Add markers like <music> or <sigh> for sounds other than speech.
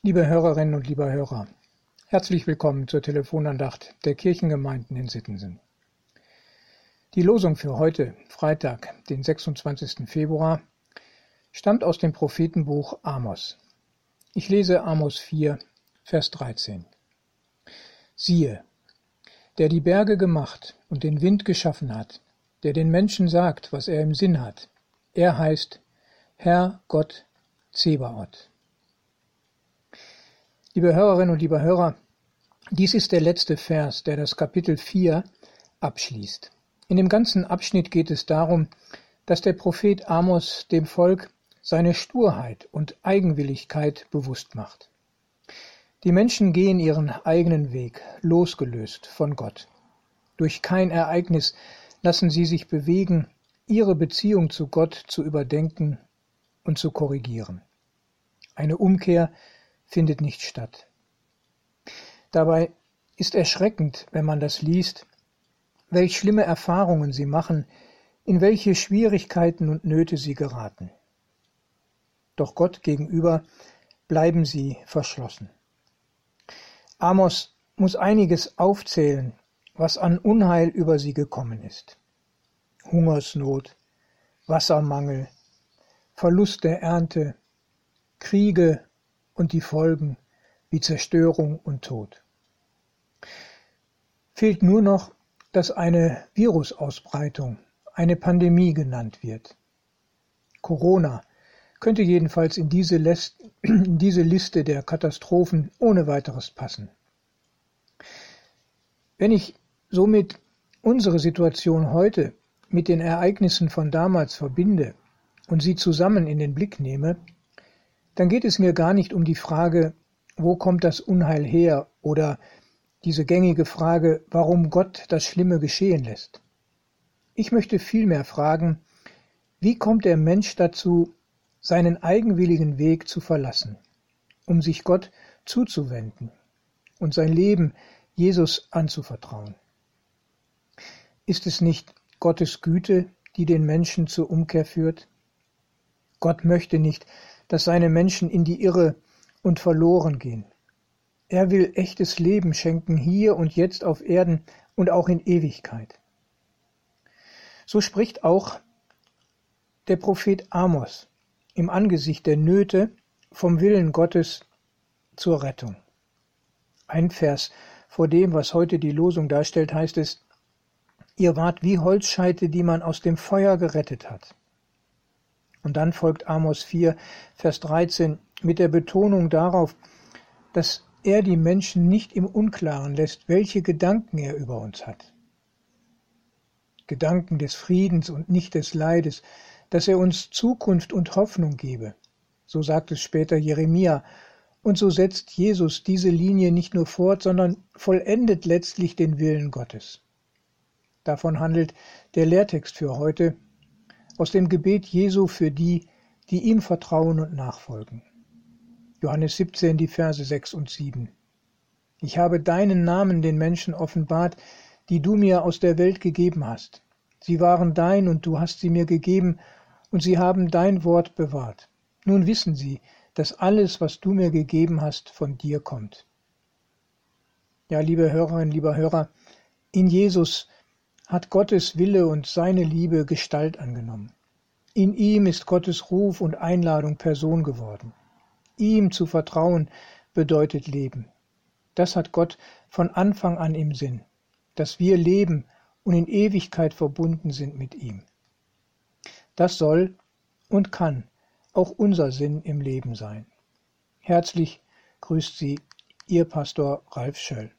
Liebe Hörerinnen und lieber Hörer, herzlich willkommen zur Telefonandacht der Kirchengemeinden in Sittensen. Die Losung für heute, Freitag, den 26. Februar, stammt aus dem Prophetenbuch Amos. Ich lese Amos 4, Vers 13. Siehe, der die Berge gemacht und den Wind geschaffen hat, der den Menschen sagt, was er im Sinn hat, er heißt Herr Gott Zebaoth. Liebe Hörerinnen und liebe Hörer, dies ist der letzte Vers, der das Kapitel 4 abschließt. In dem ganzen Abschnitt geht es darum, dass der Prophet Amos dem Volk seine Sturheit und Eigenwilligkeit bewusst macht. Die Menschen gehen ihren eigenen Weg, losgelöst von Gott. Durch kein Ereignis lassen sie sich bewegen, ihre Beziehung zu Gott zu überdenken und zu korrigieren. Eine Umkehr findet nicht statt. Dabei ist erschreckend, wenn man das liest, welch schlimme Erfahrungen sie machen, in welche Schwierigkeiten und Nöte sie geraten. Doch Gott gegenüber bleiben sie verschlossen. Amos muss einiges aufzählen, was an Unheil über sie gekommen ist. Hungersnot, Wassermangel, Verlust der Ernte, Kriege und die Folgen wie Zerstörung und Tod. Fehlt nur noch, dass eine Virusausbreitung, eine Pandemie genannt wird. Corona könnte jedenfalls in diese, <clears throat> in diese Liste der Katastrophen ohne weiteres passen. Wenn ich somit unsere Situation heute mit den Ereignissen von damals verbinde und sie zusammen in den Blick nehme, dann geht es mir gar nicht um die Frage, wo kommt das Unheil her oder diese gängige Frage, warum Gott das Schlimme geschehen lässt. Ich möchte vielmehr fragen, wie kommt der Mensch dazu, seinen eigenwilligen Weg zu verlassen, um sich Gott zuzuwenden und sein Leben Jesus anzuvertrauen? Ist es nicht Gottes Güte, die den Menschen zur Umkehr führt? Gott möchte nicht, dass seine Menschen in die Irre und verloren gehen. Er will echtes Leben schenken hier und jetzt auf Erden und auch in Ewigkeit. So spricht auch der Prophet Amos im Angesicht der Nöte vom Willen Gottes zur Rettung. Ein Vers vor dem, was heute die Losung darstellt, heißt es, Ihr wart wie Holzscheite, die man aus dem Feuer gerettet hat. Und dann folgt Amos 4, Vers 13 mit der Betonung darauf, dass er die Menschen nicht im Unklaren lässt, welche Gedanken er über uns hat. Gedanken des Friedens und nicht des Leides, dass er uns Zukunft und Hoffnung gebe. So sagt es später Jeremia. Und so setzt Jesus diese Linie nicht nur fort, sondern vollendet letztlich den Willen Gottes. Davon handelt der Lehrtext für heute, aus dem Gebet Jesu für die, die ihm vertrauen und nachfolgen. Johannes 17, die Verse 6 und 7. Ich habe deinen Namen den Menschen offenbart, die du mir aus der Welt gegeben hast. Sie waren dein und du hast sie mir gegeben, und sie haben dein Wort bewahrt. Nun wissen sie, dass alles, was du mir gegeben hast, von dir kommt. Ja, liebe Hörerinnen, lieber Hörer, in Jesus hat Gottes Wille und seine Liebe Gestalt angenommen. In ihm ist Gottes Ruf und Einladung Person geworden. Ihm zu vertrauen bedeutet Leben. Das hat Gott von Anfang an im Sinn, dass wir leben und in Ewigkeit verbunden sind mit ihm. Das soll und kann auch unser Sinn im Leben sein. Herzlich grüßt Sie Ihr Pastor Ralf Schöll.